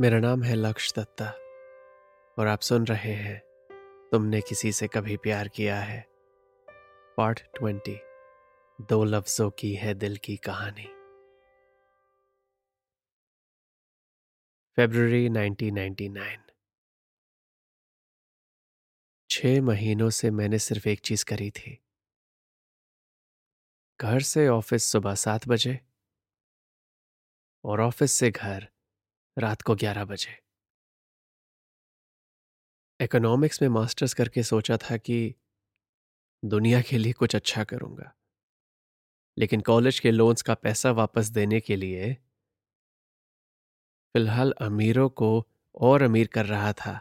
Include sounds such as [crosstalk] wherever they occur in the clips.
मेरा नाम है लक्ष्य दत्ता, और आप सुन रहे हैं, तुमने किसी से कभी प्यार किया है? पार्ट ट्वेंटी, दो लफ्जों की है दिल की कहानी। फेब्रुवरी 1999 छह महीनों से मैंने सिर्फ़ एक चीज़ करी थी। घर से ऑफ़िस सुबह सात बजे, और ऑफ़िस से घर रात को ग्यारह बजे। इकोनॉमिक्स में मास्टर्स करके सोचा था कि दुनिया के लिए कुछ अच्छा करूँगा। लेकिन कॉलेज के लोन्स का पैसा वापस देने के लिए फ़िलहाल अमीरों को और अमीर कर रहा था।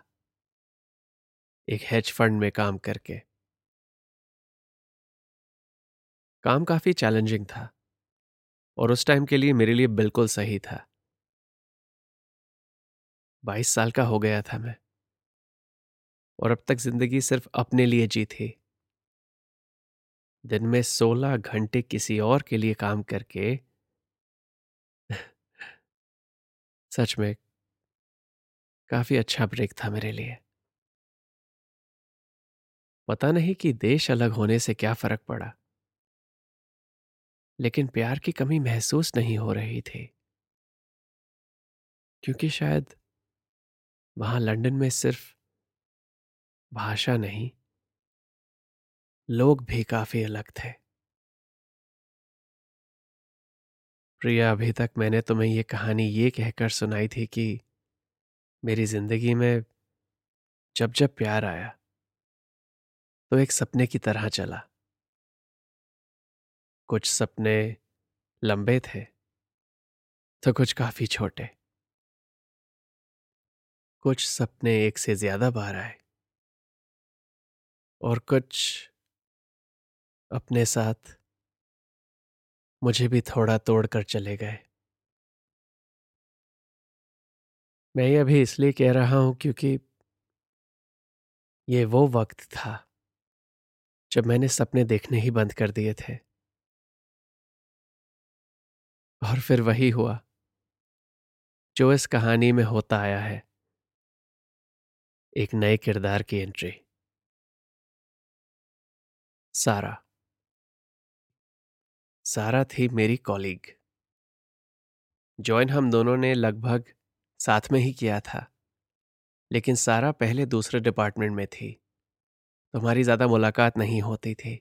एक हेज फंड में काम करके। काम काफ़ी चैलेंजिंग था। और उस टाइम के लिए मेरे लिए बिल्कुल सही था। बाईस साल का हो गया था मैं। और अब तक ज़िंदगी सिर्फ़ अपने लिए जी थी। दिन में सोलह घंटे किसी और के लिए काम करके [laughs] सच में काफ़ी अच्छा ब्रेक था मेरे लिए। पता नहीं कि देश अलग होने से क्या फ़र्क पड़ा। लेकिन प्यार की कमी महसूस नहीं हो रही थी। क्योंकि शायद वहाँ लंदन में सिर्फ़ भाषा नहीं, लोग भी काफ़ी अलग थे। प्रिया, अभी तक मैंने तुम्हें यह कहानी ये कहकर सुनाई थी कि मेरी ज़िंदगी में जब जब प्यार आया तो एक सपने की तरह चला। कुछ सपने लंबे थे तो कुछ काफ़ी छोटे। कुछ सपने एक से ज़्यादा बार आए। और कुछ अपने साथ मुझे भी थोड़ा तोड़कर चले गए। मैं ये अभी इसलिए कह रहा हूँ क्योंकि ये वो वक्त था जब मैंने सपने देखने ही बंद कर दिए थे। और फिर वही हुआ जो इस कहानी में होता आया है। एक नए किरदार की एंट्री सारा। सारा थी मेरी कॉलीग ज्वाइन हम दोनों ने लगभग साथ में ही किया था। लेकिन सारा पहले दूसरे डिपार्टमेंट में थी। तो हमारी ज़्यादा मुलाकात नहीं होती थी।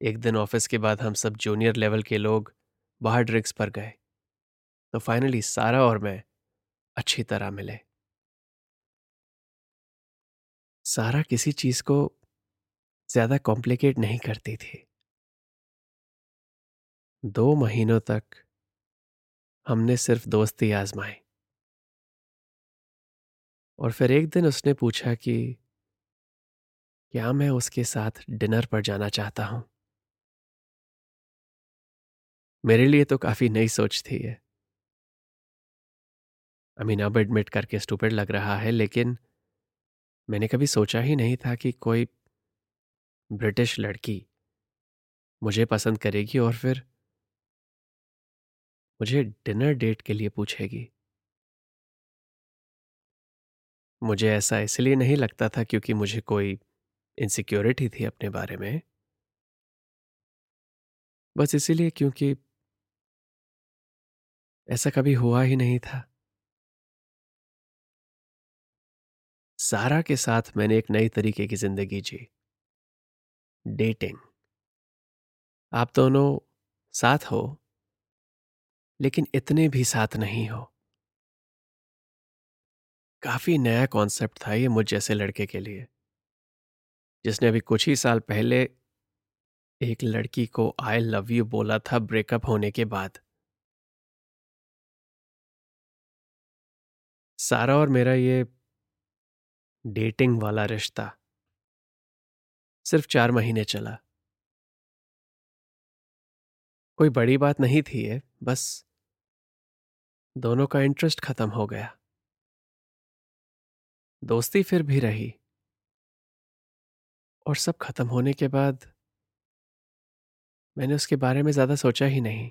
एक दिन ऑफ़िस के बाद हम सब जूनियर लेवल के लोग बाहर ड्रिंक्स पर गए। तो फाइनली सारा और मैं अच्छी तरह मिले। सारा किसी चीज़ को ज़्यादा कॉम्प्लिकेट नहीं करती थी। दो महीनों तक हमने सिर्फ़ दोस्ती आजमाई। और फिर एक दिन उसने पूछा कि, क्या मैं उसके साथ डिनर पर जाना चाहता हूँ? मेरे लिए तो काफ़ी नई सोच थी ये। अमीन अब एडमिट करके स्टूपिड लग रहा है, लेकिन मैंने कभी सोचा ही नहीं था कि कोई ब्रिटिश लड़की मुझे पसंद करेगी और फिर मुझे डिनर डेट के लिए पूछेगी। मुझे ऐसा इसलिए नहीं लगता था क्योंकि मुझे कोई इनसिक्योरिटी थी अपने बारे में। बस इसीलिए क्योंकि ऐसा कभी हुआ ही नहीं था। सारा के साथ मैंने एक नई तरीके की ज़िंदगी जी। डेटिंग। आप दोनों साथ हो, लेकिन इतने भी साथ नहीं हो। काफ़ी नया कॉन्सेप्ट था ये मुझ जैसे लड़के के लिए। जिसने अभी कुछ ही साल पहले एक लड़की को आई लव यू बोला था ब्रेकअप होने के बाद। सारा और मेरा ये डेटिंग वाला रिश्ता। सिर्फ़ चार महीने चला। कोई बड़ी बात नहीं थी ये, बस दोनों का इंटरेस्ट खत्म हो गया। दोस्ती फिर भी रही। और सब खत्म होने के बाद मैंने उसके बारे में ज़्यादा सोचा ही नहीं।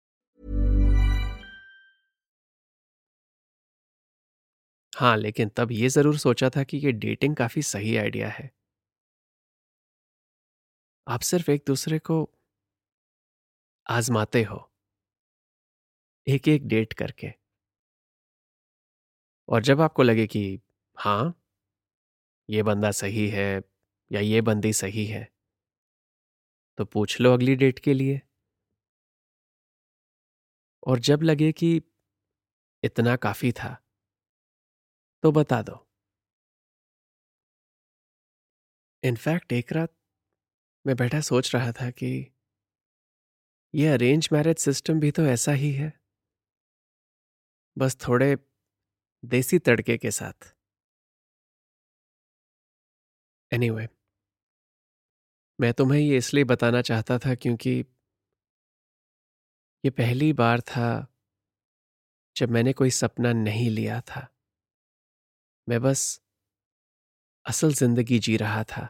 हाँ लेकिन तब ये ज़रूर सोचा था कि ये डेटिंग काफ़ी सही आइडिया है। आप सिर्फ़ एक दूसरे को आजमाते हो। एक एक डेट करके। और जब आपको लगे कि हाँ ये बंदा सही है या ये बंदी सही है तो पूछ लो अगली डेट के लिए। और जब लगे कि इतना काफ़ी था तो बता दो। इनफैक्ट एक रात मैं बैठा सोच रहा था कि ये अरेंज मैरिज सिस्टम भी तो ऐसा ही है। बस थोड़े देसी तड़के के साथ। एनीवे anyway, मैं तुम्हें ये इसलिए बताना चाहता था क्योंकि ये पहली बार था जब मैंने कोई सपना नहीं लिया था। मैं बस असल ज़िंदगी जी रहा था।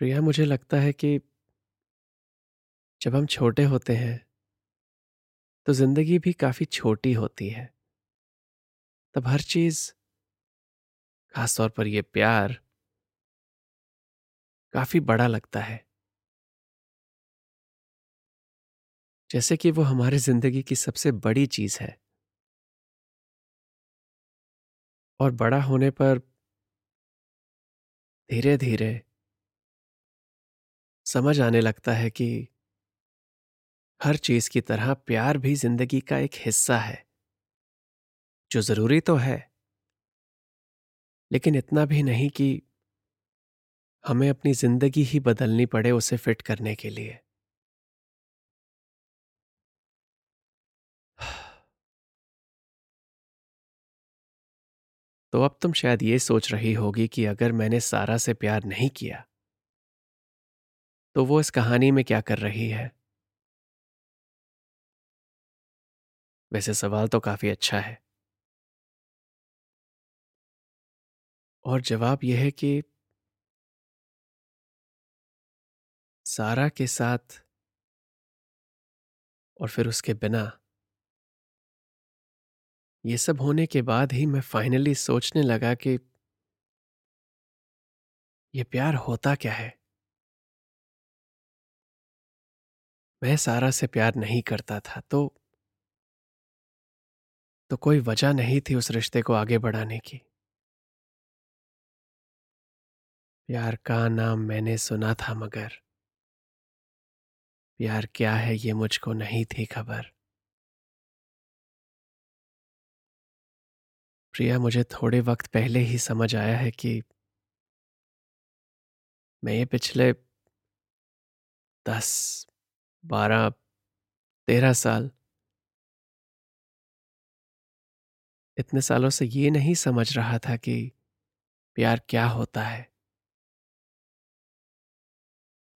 प्रिया, मुझे लगता है कि जब हम छोटे होते हैं तो ज़िंदगी भी काफ़ी छोटी होती है। तब हर चीज़, खासतौर पर यह प्यार, काफ़ी बड़ा लगता है। जैसे कि वो हमारे ज़िंदगी की सबसे बड़ी चीज़ है। और बड़ा होने पर धीरे धीरे समझ आने लगता है कि हर चीज़ की तरह प्यार भी ज़िंदगी का एक हिस्सा है, जो ज़रूरी तो है। लेकिन इतना भी नहीं कि हमें अपनी ज़िंदगी ही बदलनी पड़े उसे फिट करने के लिए। तो अब तुम शायद ये सोच रही होगी कि अगर मैंने सारा से प्यार नहीं किया तो वो इस कहानी में क्या कर रही है? वैसे सवाल तो काफ़ी अच्छा है। और जवाब यह है कि सारा के साथ और फिर उसके बिना ये सब होने के बाद ही मैं फाइनली सोचने लगा कि ये प्यार होता क्या है? मैं सारा से प्यार नहीं करता था तो तो कोई वजह नहीं थी उस रिश्ते को आगे बढ़ाने की। प्यार का नाम मैंने सुना था मगर, प्यार क्या है ये मुझको नहीं थी खबर। प्रिया, मुझे थोड़े वक्त पहले ही समझ आया है कि मैं ये पिछले दस, बारह, तेरह साल इतने सालों से ये नहीं समझ रहा था कि प्यार क्या होता है।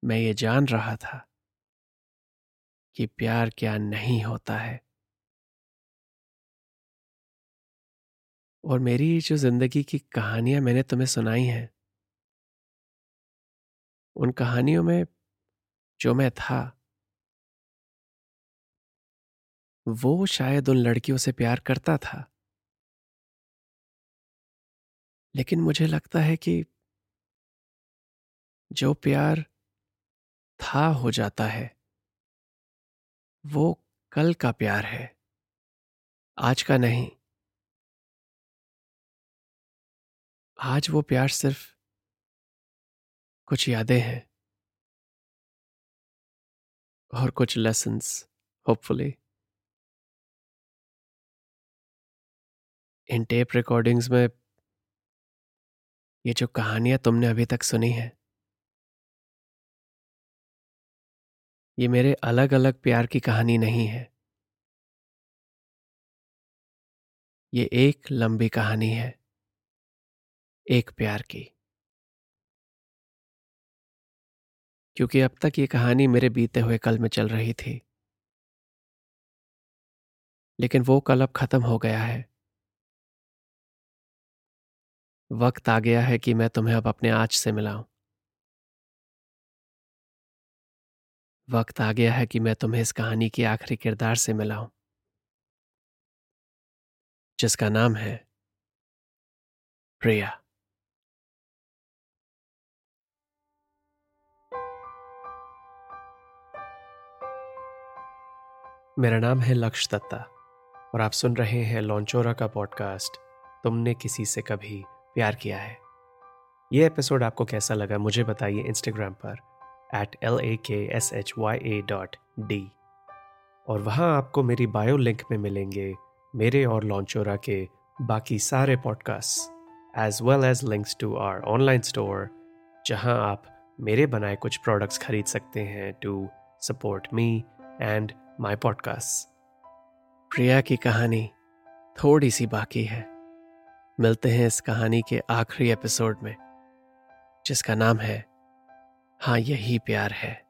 मैं ये जान रहा था कि प्यार क्या नहीं होता है। और मेरी जो ज़िंदगी की कहानियाँ मैंने तुम्हें सुनाई हैं, उन कहानियों में जो मैं था, वो शायद उन लड़कियों से प्यार करता था। लेकिन मुझे लगता है कि जो प्यार था हो जाता है, वो कल का प्यार है, आज का नहीं। आज वो प्यार सिर्फ़ कुछ यादें हैं। और कुछ lessons hopefully in tape recordings में ये जो कहानियाँ तुमने अभी तक सुनी है, ये मेरे अलग अलग प्यार की कहानी नहीं है। ये एक लंबी कहानी है। एक प्यार की। क्योंकि अब तक ये कहानी मेरे बीते हुए कल में चल रही थी। लेकिन वो कल अब खत्म हो गया है। वक्त आ गया है कि मैं तुम्हें अब अपने आज से मिलाऊं। वक्त आ गया है कि मैं तुम्हें इस कहानी के आखिरी किरदार से मिलाऊं। जिसका नाम है प्रिया। मेरा नाम है लक्ष्य दत्ता और आप सुन रहे हैं लॉन्चोरा का पॉडकास्ट। तुमने किसी से कभी प्यार किया है? ये एपिसोड आपको कैसा लगा मुझे बताइए इंस्टाग्राम पर at L A K S H Y A dot D और वहाँ आपको मेरी बायो लिंक में मिलेंगे मेरे और लॉन्चोरा के बाकी सारे podcast as well as links to our online store जहाँ आप मेरे बनाए कुछ प्रोडक्ट्स खरीद सकते हैं to support me and my podcast Priya की कहानी थोड़ी सी बाकी है। मिलते हैं इस कहानी के आखिरी एपिसोड में, जिसका नाम है हाँ यही प्यार है।